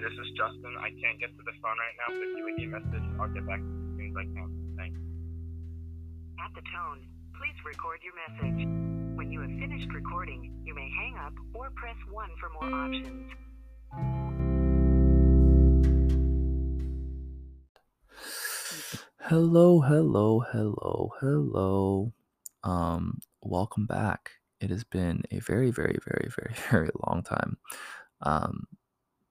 Hi, this is Justin. I can't get to the phone right now, but if you leave me a message, I'll get back to you as soon as I can. Thanks. At the tone, please record your message. When you have finished recording, you may hang up or press 1 for more options. Hello, hello, hello, hello. Um, welcome back. It has been a very, very, very, very, very long time um,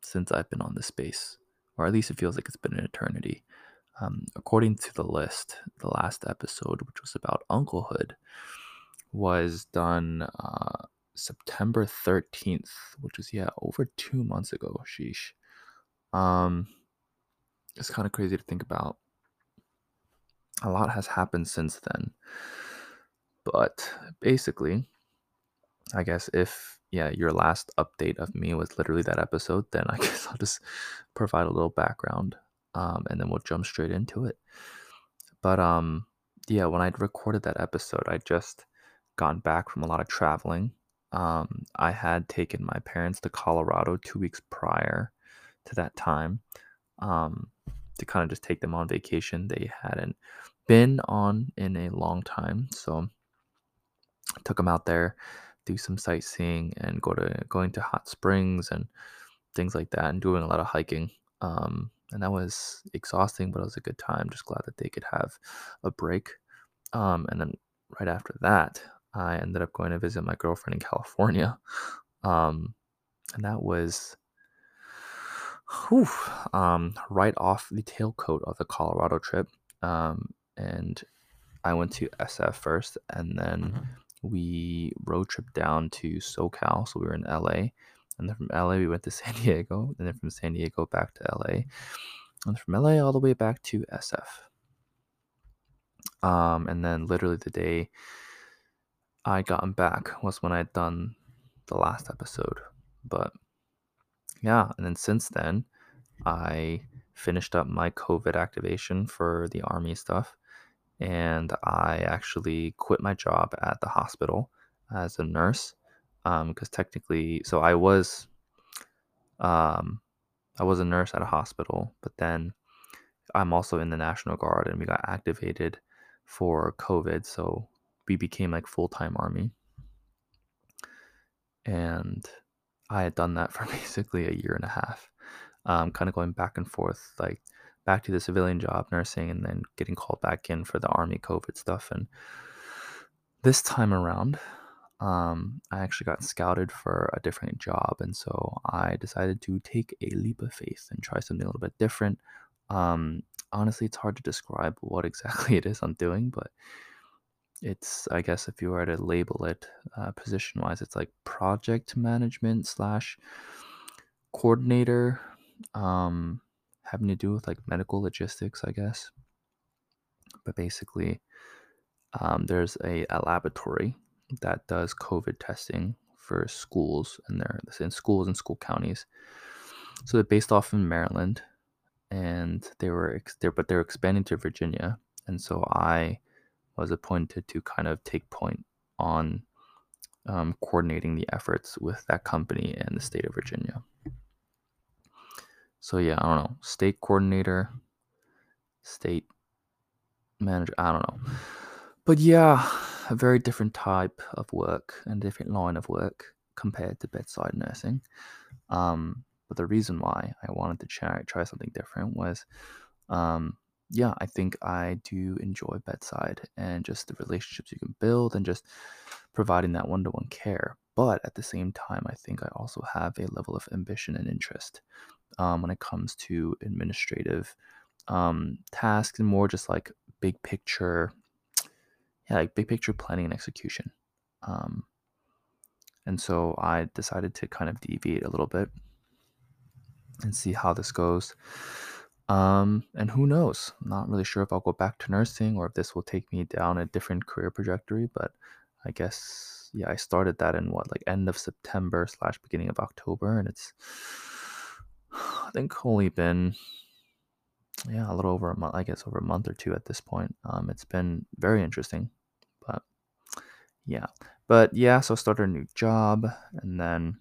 since I've been on this space, or at least it feels like it's been an eternity. Um, according to the list, the last episode, which was about unclehood, was done uh, September 13th, which was, yeah, over two months ago. Sheesh. Um, it's kind of crazy to think about a lot has happened since then. But basically, I guess if yeah, your last update of me was literally that episode, then I guess I'll just provide a little background, um, and then we'll jump straight into it. But um, yeah, when I recorded that episode, I just gotten back from a lot of traveling. Um, I had taken my parents to Colorado two weeks prior to that time, um, to kind of just take them on vacation. They hadn't been on in a long time, so I took them out there, do some sightseeing, and go to going to hot springs and things like that, and doing a lot of hiking. Um, and that was exhausting, but it was a good time. Just glad that they could have a break. Um, and then right after that, I ended up going to visit my girlfriend in California. Um, and that was whew, um, right off the tailcoat of the Colorado trip. Um, and I went to SF first, and then we road trip down to SoCal. So we were in LA, and then from LA we went to San Diego, and then from San Diego back to LA, and from LA all the way back to SF. Um, and then literally the day I gotten back was when I'd done the last episode. But yeah, and then since then, I finished up my COVID activation for the army stuff, and I actually quit my job at the hospital as a nurse. Um, because technically, so I was, um, I was a nurse at a hospital, but then I'm also in the National Guard, and we got activated for COVID, so we became like full time army. And I had done that for basically a year and a half, um, kind of going back and forth, like back to the civilian job nursing and then getting called back in for the army COVID stuff. And this time around, um, I actually got scouted for a different job. And so I decided to take a leap of faith and try something a little bit different. Um, honestly, it's hard to describe what exactly it is I'm doing, but it's i guess if you were to label it uh, position wise it's like project management slash coordinator um having to do with like medical logistics i guess but basically um, there's a, a laboratory that does covid testing for schools and they're in schools and school counties so they're based off in maryland and they were ex- they're, but they're expanding to virginia and so i was appointed to kind of take point on um, coordinating the efforts with that company and the state of Virginia. So yeah, I don't know, state coordinator, state manager, I don't know. But yeah, a very different type of work and different line of work compared to bedside nursing. Um, but the reason why I wanted to try, try something different was um, yeah, I think I do enjoy bedside and just the relationships you can build and just providing that one to one care. But at the same time, I think I also have a level of ambition and interest um, when it comes to administrative um, tasks and more just like big picture, yeah, like big picture planning and execution. Um, and so I decided to kind of deviate a little bit and see how this goes. Um, and who knows? I'm not really sure if I'll go back to nursing or if this will take me down a different career trajectory, but I guess yeah, I started that in what like end of September slash beginning of October, and it's I think only been yeah a little over a month. I guess over a month or two at this point. Um, it's been very interesting, but yeah, but yeah. So started a new job, and then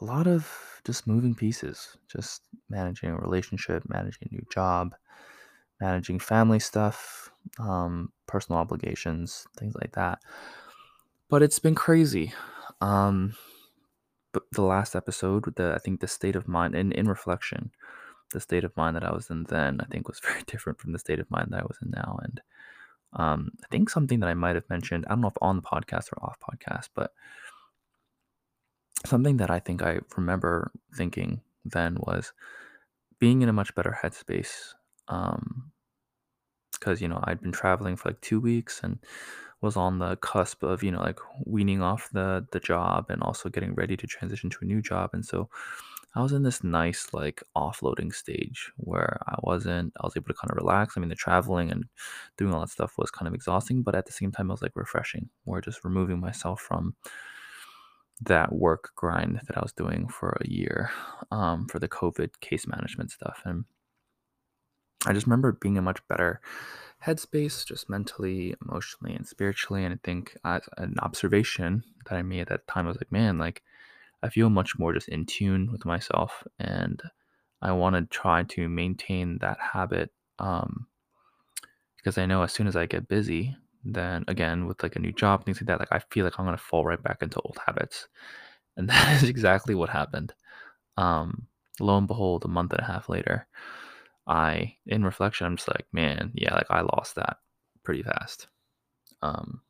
a lot of just moving pieces, just managing a relationship, managing a new job, managing family stuff, um, personal obligations, things like that. But it's been crazy. Um, the last episode, the I think the state of mind in in reflection, the state of mind that I was in then, I think was very different from the state of mind that I was in now. And um, I think something that I might have mentioned, I don't know if on the podcast or off podcast, but something that I think I remember thinking then was being in a much better headspace. Um, because you know I'd been traveling for like two weeks and was on the cusp of you know like weaning off the the job and also getting ready to transition to a new job, and so I was in this nice like offloading stage where I wasn't I was able to kind of relax. I mean the traveling and doing all that stuff was kind of exhausting, but at the same time it was like refreshing, where just removing myself from that work grind that I was doing for a year um, for the COVID case management stuff. And I just remember being in a much better headspace, just mentally, emotionally, and spiritually. And I think as an observation that I made at that time, I was like, man, like I feel much more just in tune with myself. And I want to try to maintain that habit um, because I know as soon as I get busy, then again with like a new job, things like that, like I feel like I'm gonna fall right back into old habits. And that is exactly what happened. Um, lo and behold, a month and a half later, I, in reflection, I'm just like, man, yeah, like I lost that pretty fast. Um,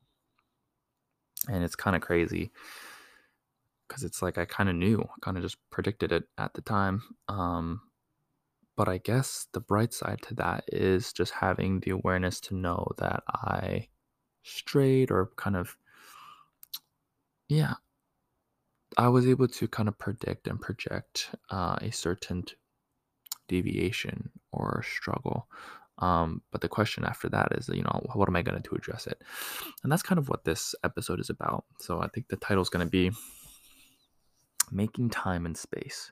and it's kind of crazy because it's like I kind of knew, kind of just predicted it at the time. Um, but I guess the bright side to that is just having the awareness to know that I strayed or kind of, yeah, I was able to kind of predict and project uh, a certain deviation or struggle. Um, but the question after that is, you know, what am I going to do to address it? And that's kind of what this episode is about. So I think the title is going to be Making Time and Space.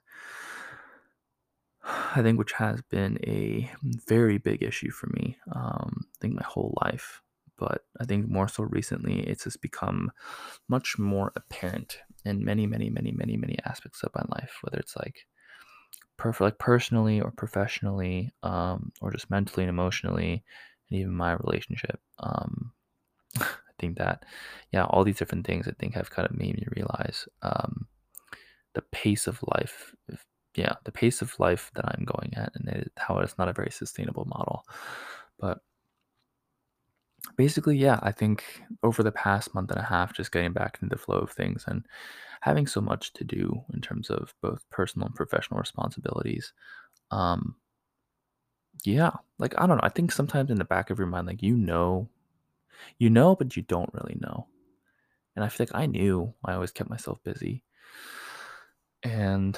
I think which has been a very big issue for me. Um, I think my whole life, but I think more so recently, it's just become much more apparent in many, many, many, many, many aspects of my life. Whether it's like per- like personally or professionally, um, or just mentally and emotionally, and even my relationship. Um, I think that, yeah, all these different things I think have kind of made me realize um, the pace of life. If, yeah, the pace of life that I'm going at, and it, how it's not a very sustainable model. But basically, yeah, I think over the past month and a half, just getting back into the flow of things and having so much to do in terms of both personal and professional responsibilities. Um, yeah, like I don't know. I think sometimes in the back of your mind, like you know, you know, but you don't really know. And I feel like I knew. I always kept myself busy. And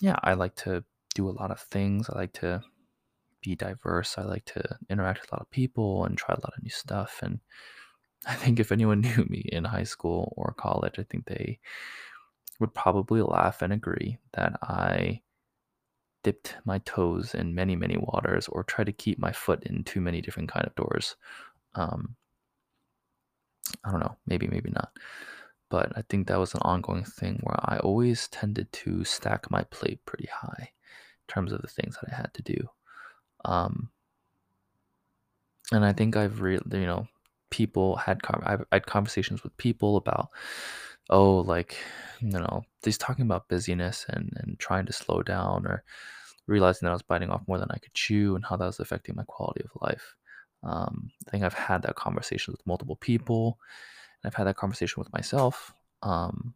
yeah, I like to do a lot of things. I like to be diverse. I like to interact with a lot of people and try a lot of new stuff. And I think if anyone knew me in high school or college, I think they would probably laugh and agree that I dipped my toes in many, many waters or tried to keep my foot in too many different kind of doors. Um, I don't know, maybe, maybe not. But I think that was an ongoing thing where I always tended to stack my plate pretty high in terms of the things that I had to do. Um, and I think I've really, you know, people had I've had conversations with people about oh like you know he's talking about busyness and and trying to slow down or realizing that I was biting off more than I could chew and how that was affecting my quality of life. Um, I think I've had that conversation with multiple people, and I've had that conversation with myself. Um,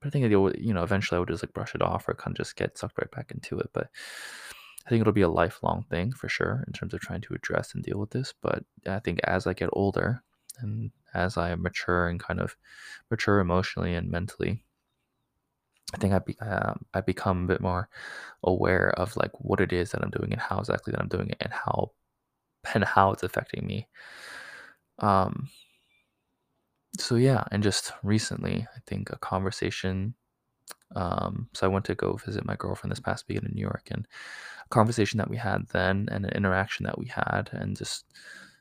but I think you know eventually I would just like brush it off or kind of just get sucked right back into it. But I think it'll be a lifelong thing for sure in terms of trying to address and deal with this. But I think as I get older and as I mature and kind of mature emotionally and mentally, I think I be, uh, I become a bit more aware of like what it is that I'm doing and how exactly that I'm doing it and how and how it's affecting me. Um. So yeah, and just recently, I think a conversation um, so I went to go visit my girlfriend this past weekend in New York, and a conversation that we had then, and an interaction that we had, and just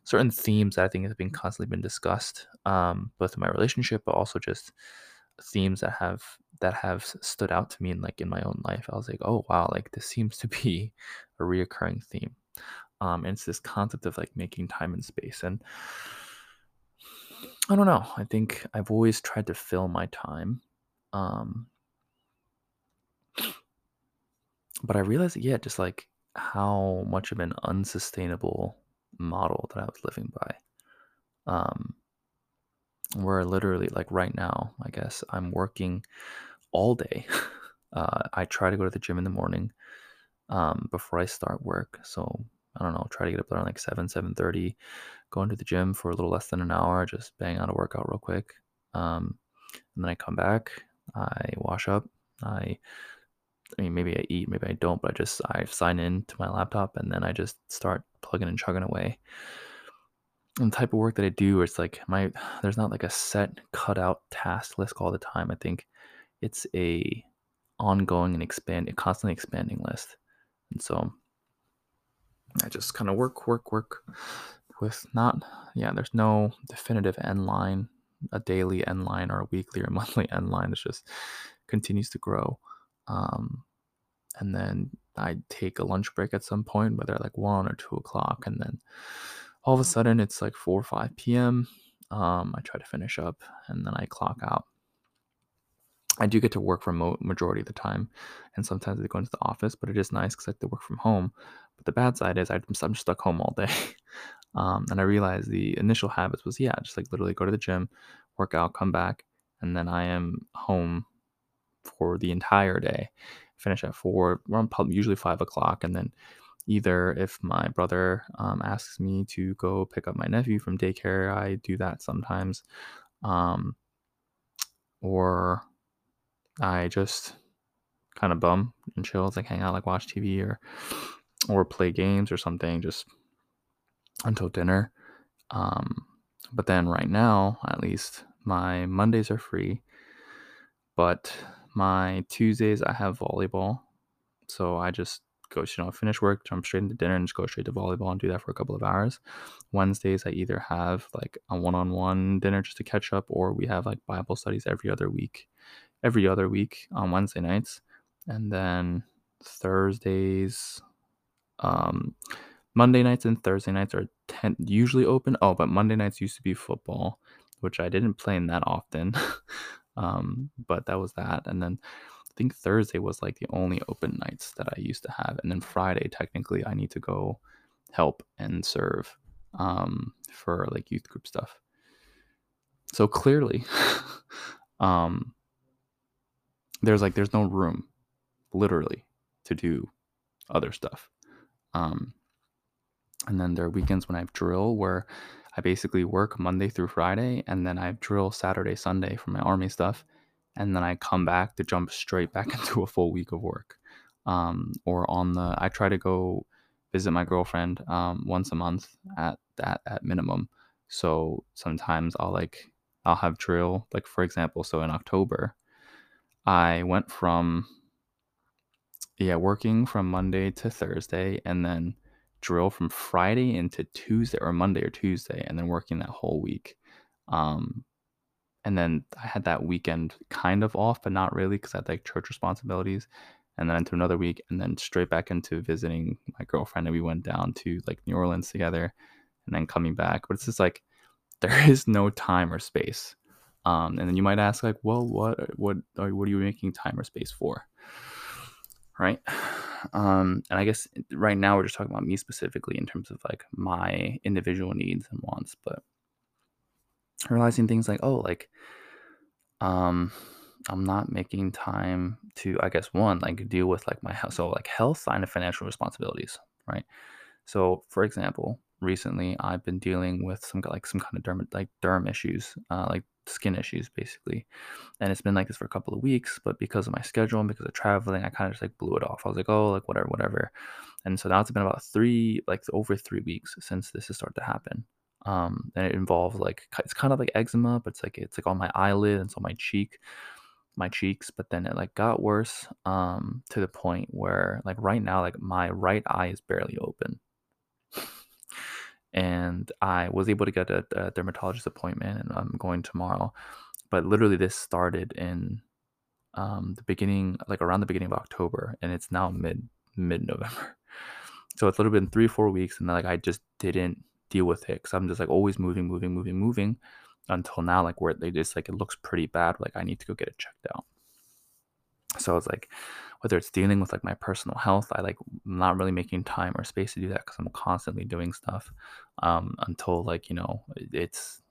certain themes that I think have been constantly been discussed, um, both in my relationship, but also just themes that have that have stood out to me in like in my own life. I was like, oh wow, like this seems to be a reoccurring theme. Um, and it's this concept of like making time and space. And I don't know. I think I've always tried to fill my time. Um, but I realized, yeah, just like how much of an unsustainable model that I was living by. Um, where literally, like right now, I guess I'm working all day. Uh, I try to go to the gym in the morning um, before I start work. So I don't know, try to get up there like seven, seven thirty. Go into the gym for a little less than an hour, just bang out a workout real quick. Um, and then I come back, I wash up, I I mean, maybe I eat, maybe I don't, but I just I sign in to my laptop and then I just start plugging and chugging away. And the type of work that I do, it's like my there's not like a set cut out task list all the time. I think it's a ongoing and expand, a constantly expanding list. And so I just kind of work, work, work with not yeah. There's no definitive end line, a daily end line or a weekly or monthly end line. It's just continues to grow. Um, and then I take a lunch break at some point, whether like one or two o'clock, and then all of a sudden it's like four or five p.m. Um, I try to finish up, and then I clock out. I do get to work remote majority of the time, and sometimes I go into the office, but it is nice because I have to work from home. But the bad side is I'm, I'm stuck home all day, um, and I realized the initial habits was yeah, just like literally go to the gym, work out, come back, and then I am home for the entire day. Finish at four, around usually five o'clock, and then either if my brother um, asks me to go pick up my nephew from daycare, I do that sometimes, um, or I just kind of bum and chill, like hang out, like watch TV or or play games or something, just until dinner. Um, but then right now, at least my Mondays are free, but my Tuesdays I have volleyball, so I just go, you know, finish work, jump straight into dinner, and just go straight to volleyball and do that for a couple of hours. Wednesdays I either have like a one-on-one dinner just to catch up, or we have like Bible studies every other week, every other week on Wednesday nights, and then Thursdays, um, Monday nights and Thursday nights are ten, usually open. Oh, but Monday nights used to be football, which I didn't play in that often. um, but that was that, and then I think Thursday was like the only open nights that I used to have, and then Friday technically I need to go help and serve um, for like youth group stuff. So clearly, um, there's like there's no room, literally, to do other stuff. Um, and then there are weekends when I have drill where I basically work Monday through Friday, and then I drill Saturday, Sunday for my army stuff, and then I come back to jump straight back into a full week of work. Um, or on the, I try to go visit my girlfriend um, once a month at that at minimum. So sometimes I'll like I'll have drill like for example. So in October, I went from yeah working from Monday to Thursday, and then drill from Friday into Tuesday or Monday or Tuesday, and then working that whole week. Um, and then I had that weekend kind of off, but not really because I had like church responsibilities. And then into another week, and then straight back into visiting my girlfriend, and we went down to like New Orleans together, and then coming back. But it's just like there is no time or space. Um, and then you might ask, like, well, what, what, what are you making time or space for? Right. Um, and I guess right now we're just talking about me specifically in terms of like my individual needs and wants, but realizing things like, oh, like, um, I'm not making time to, I guess, one, like deal with like my health. So, like health and financial responsibilities, right? So, for example, recently I've been dealing with some like some kind of derm like derm issues, uh, like skin issues basically, and it's been like this for a couple of weeks. But because of my schedule and because of traveling, I kind of just like blew it off. I was like, oh, like whatever, whatever. And so now it's been about three, like over three weeks since this has started to happen um, and it involves like it's kind of like eczema, but it's like it's like on my eyelid and so my cheek, my cheeks. But then it like got worse um, to the point where like right now like my right eye is barely open, and I was able to get a, a dermatologist appointment, and I'm going tomorrow. But literally, this started in um, the beginning, like around the beginning of October, and it's now mid mid November. So it's literally been three four weeks, and like I just didn't deal with it because I'm just like always moving, moving, moving, moving until now, like where they just like it looks pretty bad. Like I need to go get it checked out. So it's like whether it's dealing with like my personal health, I like not really making time or space to do that because I'm constantly doing stuff um, until like you know it's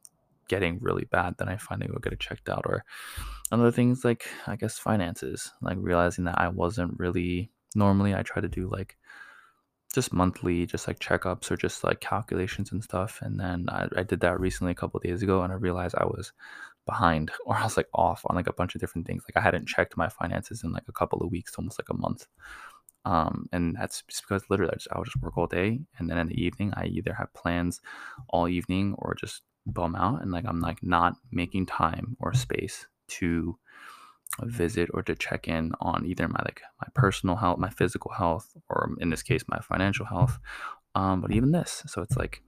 getting really bad. Then I finally go get it checked out. Or other things like I guess finances, like realizing that I wasn't really normally I try to do like just monthly, just like checkups or just like calculations and stuff. And then I, I did that recently a couple days ago, and I realized I was behind or I was like off on like a bunch of different things. Like I hadn't checked my finances in like a couple of weeks, almost like a month. Um, and that's just because literally I, just, I would just work all day, and then in the evening I either have plans all evening or just bum out, and like I'm like not making time or space to visit or to check in on either my like my personal health, my physical health, or in this case my financial health. Um, but even this, so it's like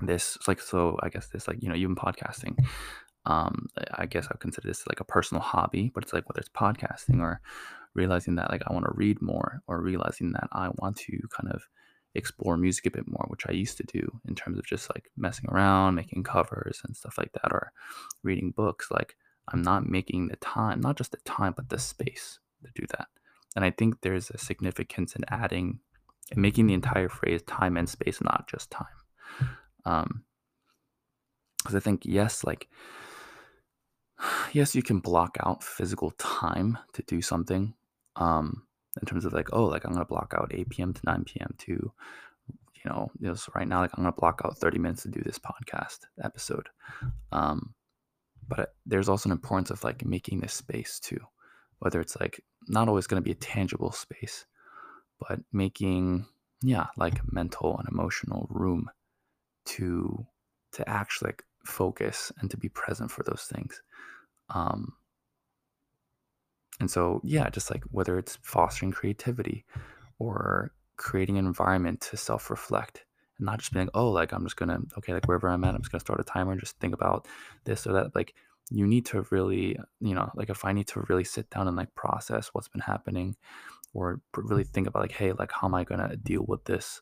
this, like so. I guess this, like you know, even podcasting. Um, I guess I consider this like a personal hobby, but it's like whether it's podcasting or realizing that like I want to read more, or realizing that I want to kind of explore music a bit more, which I used to do in terms of just like messing around, making covers and stuff like that, or reading books. Like I'm not making the time, not just the time, but the space to do that. And I think there's a significance in adding and making the entire phrase time and space, not just time. Um, because I think, yes, like, yes, you can block out physical time to do something. Um, in terms of like, oh, like I'm gonna block out 8 p.m. to 9 p.m. to, you know, so right now, like I'm gonna block out 30 minutes to do this podcast episode. Um, but there's also an importance of like making this space too whether it's like not always to be a tangible space but making yeah like mental and emotional room to to actually like focus and to be present for those things. Um and so yeah just like whether it's fostering creativity or creating an environment to self-reflect and not just being oh like i'm just gonna okay like wherever i'm at i'm just gonna start a timer and just think about this or that like you need to really you know like if i need to really sit down and like process what's been happening or really think about like hey like how am i gonna deal with this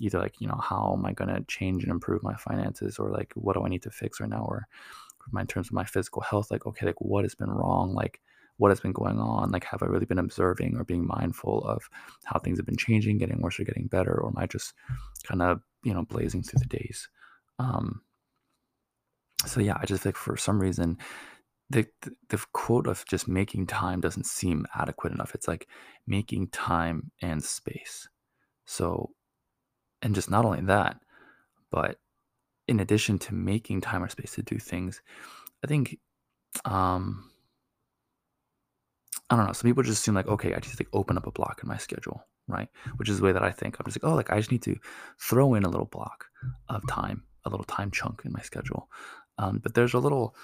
either like you know how am i gonna change and improve my finances or like what do i need to fix right now or in terms of my physical health like okay like what has been wrong? Like what has been going on? Like have i really been observing or being mindful of how things have been changing getting worse or getting better? Or am i just kind of you know blazing through the days? Um so yeah i just think for some reason the, the, the quote of just making time doesn't seem adequate enough. It's like making time and space. So and just not only that but in addition to making time or space to do things i think um I don't know. Some people just assume like, okay, I just like open up a block in my schedule, right? Which is the way that I think. I'm just like, oh, like I just need to throw in a little block of time, a little time chunk in my schedule. Um, but there's a little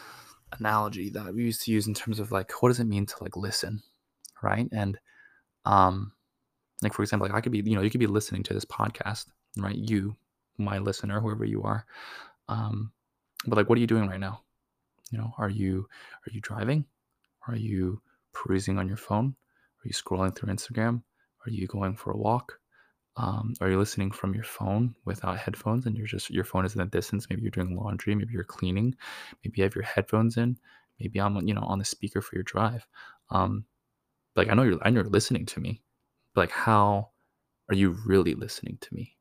analogy that we used to use in terms of like, what does it mean to like listen, right? And um, like for example, like I could be, you know, you could be listening to this podcast, right? You, my listener, whoever you are. Um, but like, what are you doing right now? You know, are you are you driving? Are you perusing on your phone? Are you scrolling through Instagram? Are you going for a walk? Um, are you listening from your phone without headphones and you're just your phone is in the distance? Maybe you're doing laundry, maybe you're cleaning, maybe you have your headphones in, maybe I'm you know on the speaker for your drive. Um, like I know you're I know you're listening to me, but like how are you really listening to me?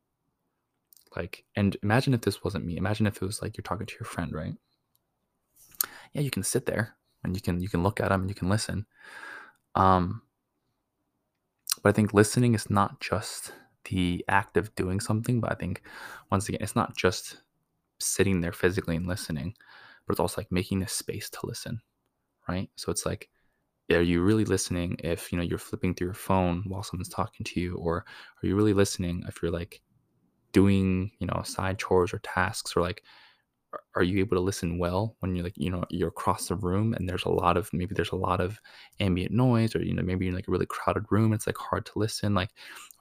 Like, and imagine if this wasn't me. Imagine if it was like you're talking to your friend, right? Yeah, you can sit there and you can you can look at them and you can listen um but i think listening is not just the act of doing something but i think once again it's not just sitting there physically and listening but it's also like making a space to listen right so it's like are you really listening if you know you're flipping through your phone while someone's talking to you or are you really listening if you're like doing you know side chores or tasks or like are you able to listen well when you're like you know you're across the room and there's a lot of maybe there's a lot of ambient noise or you know maybe you're in like a really crowded room it's like hard to listen like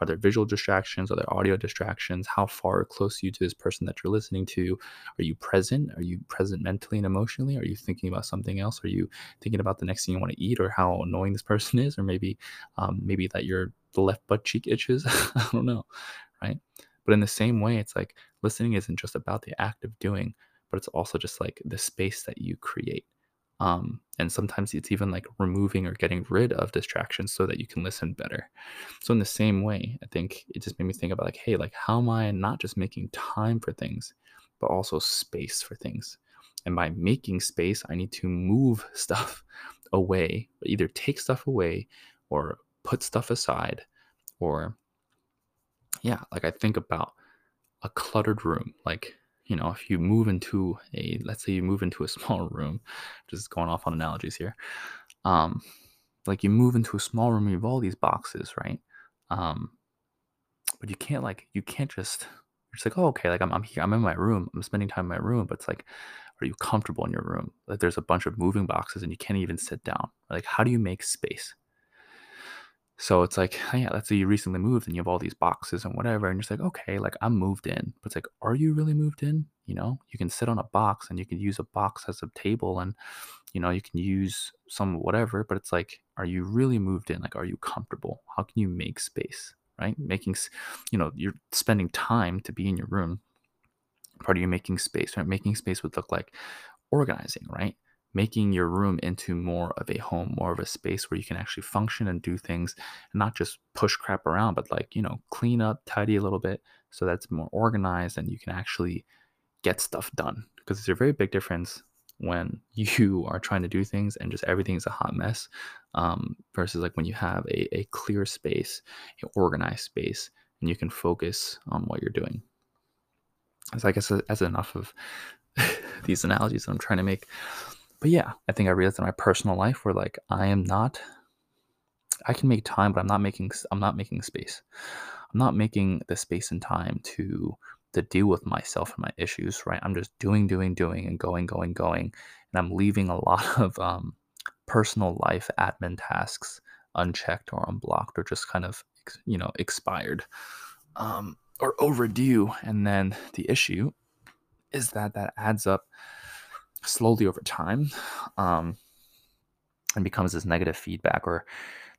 are there visual distractions are there audio distractions? How far or close are you to this person that you're listening to? Are you present? Are you present mentally and emotionally? Are you thinking about something else? Are you thinking about the next thing you want to eat or how annoying this person is? Or maybe um, maybe that your left butt cheek itches? I don't know right but in the same way it's like listening isn't just about the act of doing but it's also just like the space that you create. Um, and sometimes it's even like removing or getting rid of distractions so that you can listen better. So in the same way, I think it just made me think about like, hey, like how am I not just making time for things, but also space for things? And by making space, I need to move stuff away, either take stuff away or put stuff aside, or yeah, like I think about a cluttered room, like you know, if you move into a, let's say you move into a small room, just going off on analogies here, um, like you move into a small room, you have all these boxes, right? Um, but you can't like, you can't just, you're just like, oh, okay, like I'm, I'm here, I'm in my room, I'm spending time in my room, but it's like, are you comfortable in your room? Like there's a bunch of moving boxes and you can't even sit down. Like, how do you make space? So it's like, yeah, let's say you recently moved and you have all these boxes and whatever, and you're just like, okay, like I'm moved in. But it's like, are you really moved in? You know, you can sit on a box and you can use a box as a table and, you know, you can use some whatever, but it's like, are you really moved in? Like, are you comfortable? How can you make space? Right? Making, you know, you're spending time to be in your room. Part of you making space, right? Making space would look like organizing, right? Making your room into more of a home, more of a space where you can actually function and do things and not just push crap around, but like, you know, clean up, tidy a little bit so that's more organized and you can actually get stuff done. Because it's a very big difference when you are trying to do things and just everything's a hot mess um, versus like when you have a, a clear space, an organized space, and you can focus on what you're doing. So I guess that's enough of these analogies that I'm trying to make but yeah, I think I realized in my personal life where like I am not I can make time, but I'm not making I'm not making space. I'm not making the space and time to to deal with myself and my issues, right? I'm just doing, doing, doing, and going, going, going, and I'm leaving a lot of um, personal life admin tasks unchecked or unblocked or just kind of you know expired um, or overdue. And then the issue is that that adds up slowly over time um, and becomes this negative feedback or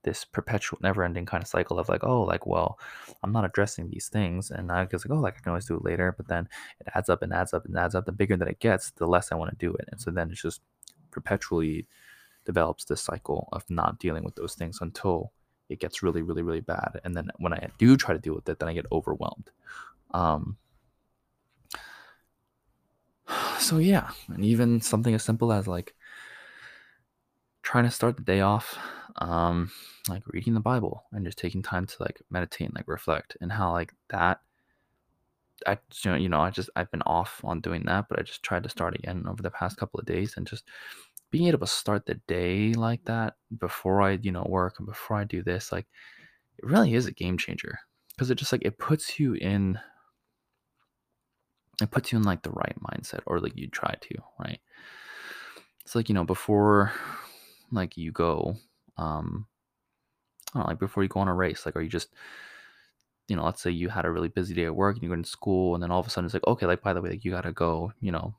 this perpetual never-ending kind of cycle of like oh like well i'm not addressing these things and i was like oh like i can always do it later but then it adds up and adds up and adds up. The bigger that it gets the less i want to do it and so then it just perpetually develops this cycle of not dealing with those things until it gets really really really bad and then when i do try to deal with it then i get overwhelmed. Um, so yeah, and even something as simple as like trying to start the day off um like reading the bible and just taking time to like meditate and like reflect and how like that i you know, you know i just i've been off on doing that but i just tried to start again over the past couple of days and just being able to start the day like that before i you know work and before i do this like it really is a game changer because it just like it puts you in it puts you in like the right mindset or like you try to right? It's like you know before like you go um know, like before you go on a race like are you just you know let's say you had a really busy day at work and you go to school and then all of a sudden it's like okay like by the way like you gotta go you know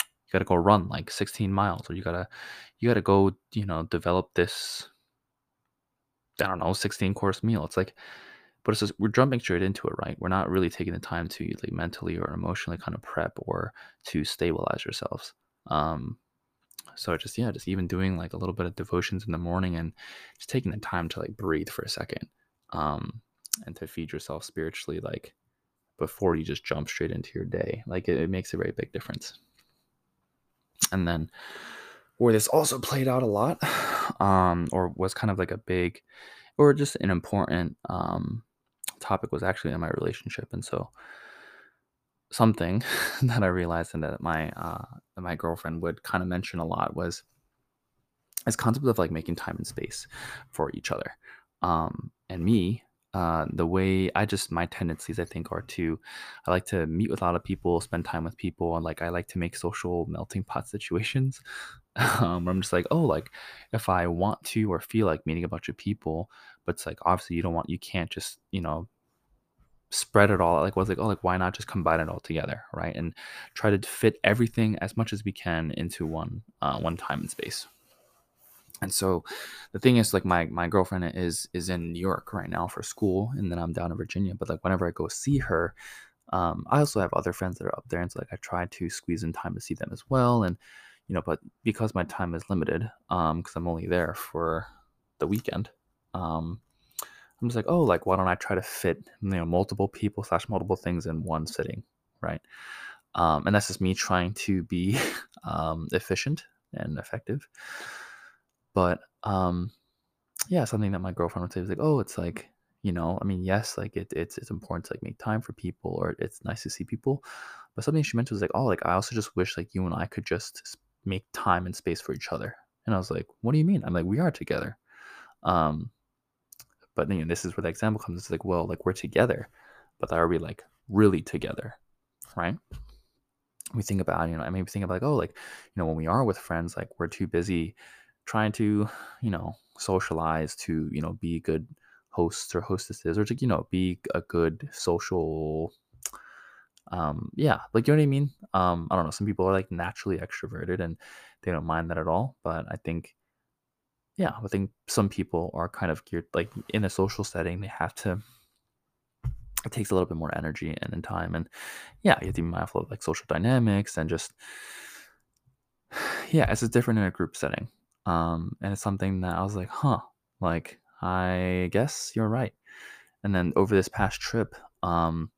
you gotta go run like 16 miles or you gotta you gotta go you know develop this i don't know 16 course meal. It's like but it's just we're jumping straight into it, right? We're not really taking the time to like mentally or emotionally kind of prep or to stabilize yourselves. Um, so just yeah, just even doing like a little bit of devotions in the morning and just taking the time to like breathe for a second, um, and to feed yourself spiritually, like before you just jump straight into your day. Like it, it makes a very big difference. And then where this also played out a lot, um, or was kind of like a big, or just an important um, topic was actually in my relationship, and so something that I realized and that my uh, that my girlfriend would kind of mention a lot was this concept of like making time and space for each other. Um, and me, uh, the way I just my tendencies I think are to I like to meet with a lot of people, spend time with people, and like I like to make social melting pot situations. Um, where I'm just like, oh, like if I want to or feel like meeting a bunch of people, but it's like obviously you don't want you can't just you know spread it all like was like oh like why not just combine it all together right? And try to fit everything as much as we can into one uh, one time and space. And so the thing is like my my girlfriend is is in new york right now for school and then i'm down in virginia but like whenever i go see her um, i also have other friends that are up there and so like i try to squeeze in time to see them as well and you know but because my time is limited um because i'm only there for the weekend um I'm just like, oh, like why don't I try to fit you know multiple people slash multiple things in one sitting, right? Um, and that's just me trying to be um, efficient and effective. But um, yeah, something that my girlfriend would say was like, oh, it's like you know, I mean, yes, like it, it's it's important to like make time for people, or it's nice to see people. But something she mentioned was like, oh, like I also just wish like you and I could just make time and space for each other. And I was like, what do you mean? I'm like, we are together. Um, but you know, this is where the example comes. It's like, well, like we're together, but are we like really together, right? We think about, you know, I mean, we think about like, oh, like, you know, when we are with friends, like we're too busy trying to, you know, socialize to, you know, be good hosts or hostesses or to, you know, be a good social um yeah like you know what i mean um i don't know some people are like naturally extroverted and they don't mind that at all but i think yeah, I think some people are kind of geared like in a social setting, they have to it takes a little bit more energy and, time and yeah, you have to be mindful of like social dynamics and just yeah, it's just different in a group setting. Um, and it's something that I was like, huh, like I guess you're right. And then over this past trip, um,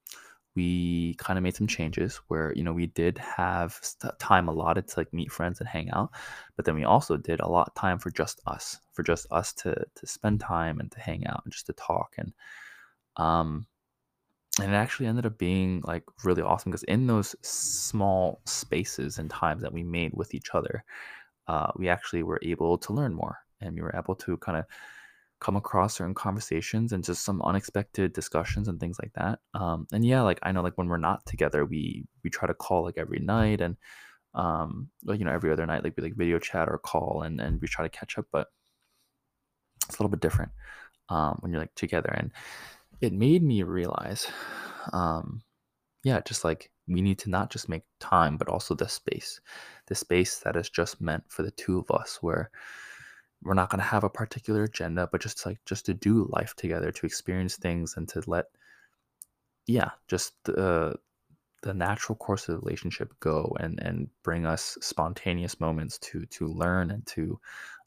we kind of made some changes where you know we did have time allotted to like meet friends and hang out but then we also did a lot of time for just us for just us to to spend time and to hang out and just to talk and um and it actually ended up being like really awesome because in those small spaces and times that we made with each other uh, we actually were able to learn more and we were able to kind of come across certain conversations and just some unexpected discussions and things like that. Um, and yeah, like I know like when we're not together, we we try to call like every night and um you know every other night like we like video chat or call and and we try to catch up, but it's a little bit different um when you're like together and it made me realize um yeah, just like we need to not just make time but also the space. The space that is just meant for the two of us where we're not going to have a particular agenda but just like just to do life together to experience things and to let yeah just the uh, the natural course of the relationship go and and bring us spontaneous moments to to learn and to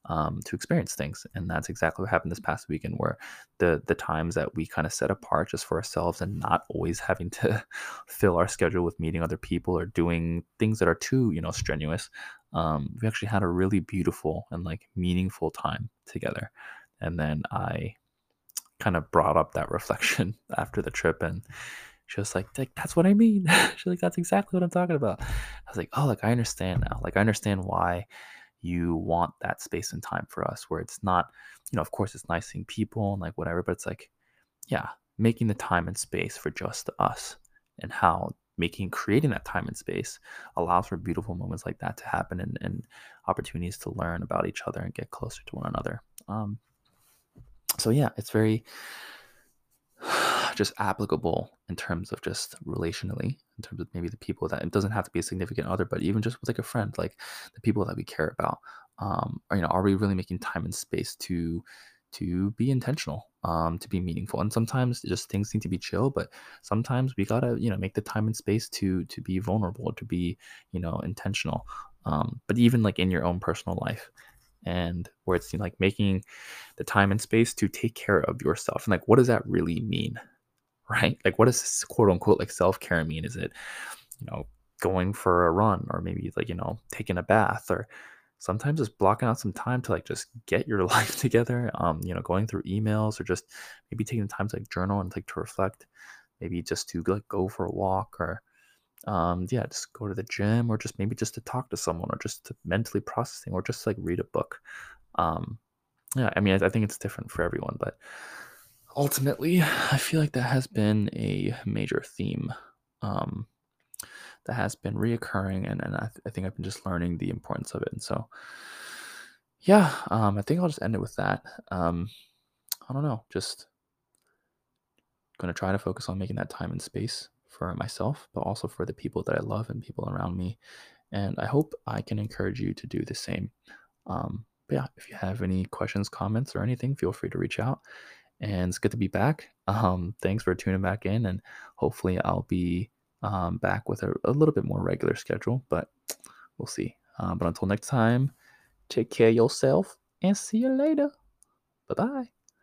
um, to experience things and that's exactly what happened this past weekend where the the times that we kind of set apart just for ourselves and not always having to fill our schedule with meeting other people or doing things that are too you know strenuous um, we actually had a really beautiful and like meaningful time together. And then I kind of brought up that reflection after the trip and she was like, that's what I mean. She's like, that's exactly what I'm talking about. I was like, oh, like I understand now. Like I understand why you want that space and time for us where it's not, you know, of course it's nice seeing people and like whatever, but it's like, yeah, making the time and space for just us and how making creating that time and space allows for beautiful moments like that to happen and, and opportunities to learn about each other and get closer to one another. Um, so yeah it's very just applicable in terms of just relationally in terms of maybe the people that it doesn't have to be a significant other but even just with like a friend like the people that we care about um, or, you know are we really making time and space to to be intentional, um, to be meaningful. And sometimes just things need to be chill, but sometimes we gotta, you know, make the time and space to to be vulnerable, to be, you know, intentional. Um, but even like in your own personal life, and where it's you know, like making the time and space to take care of yourself. And like, what does that really mean? Right? Like, what does quote unquote like self care mean? Is it, you know, going for a run or maybe like, you know, taking a bath or sometimes just blocking out some time to like just get your life together um you know going through emails or just maybe taking the time to like journal and like to reflect maybe just to like go for a walk or um yeah just go to the gym or just maybe just to talk to someone or just to mentally processing or just like read a book um yeah i mean i, I think it's different for everyone but ultimately, I feel like that has been a major theme um, that has been reoccurring, and, and I, th- I think I've been just learning the importance of it. And so, yeah, um, I think I'll just end it with that. Um, I don't know, just going to try to focus on making that time and space for myself, but also for the people that I love and people around me. And I hope I can encourage you to do the same. Um, but yeah, if you have any questions, comments, or anything, feel free to reach out. And it's good to be back. Um, thanks for tuning back in, and hopefully, I'll be um, back with a, a, little bit more regular schedule, but we'll see. Um, but until next time, take care yourself and see you later. Bye bye.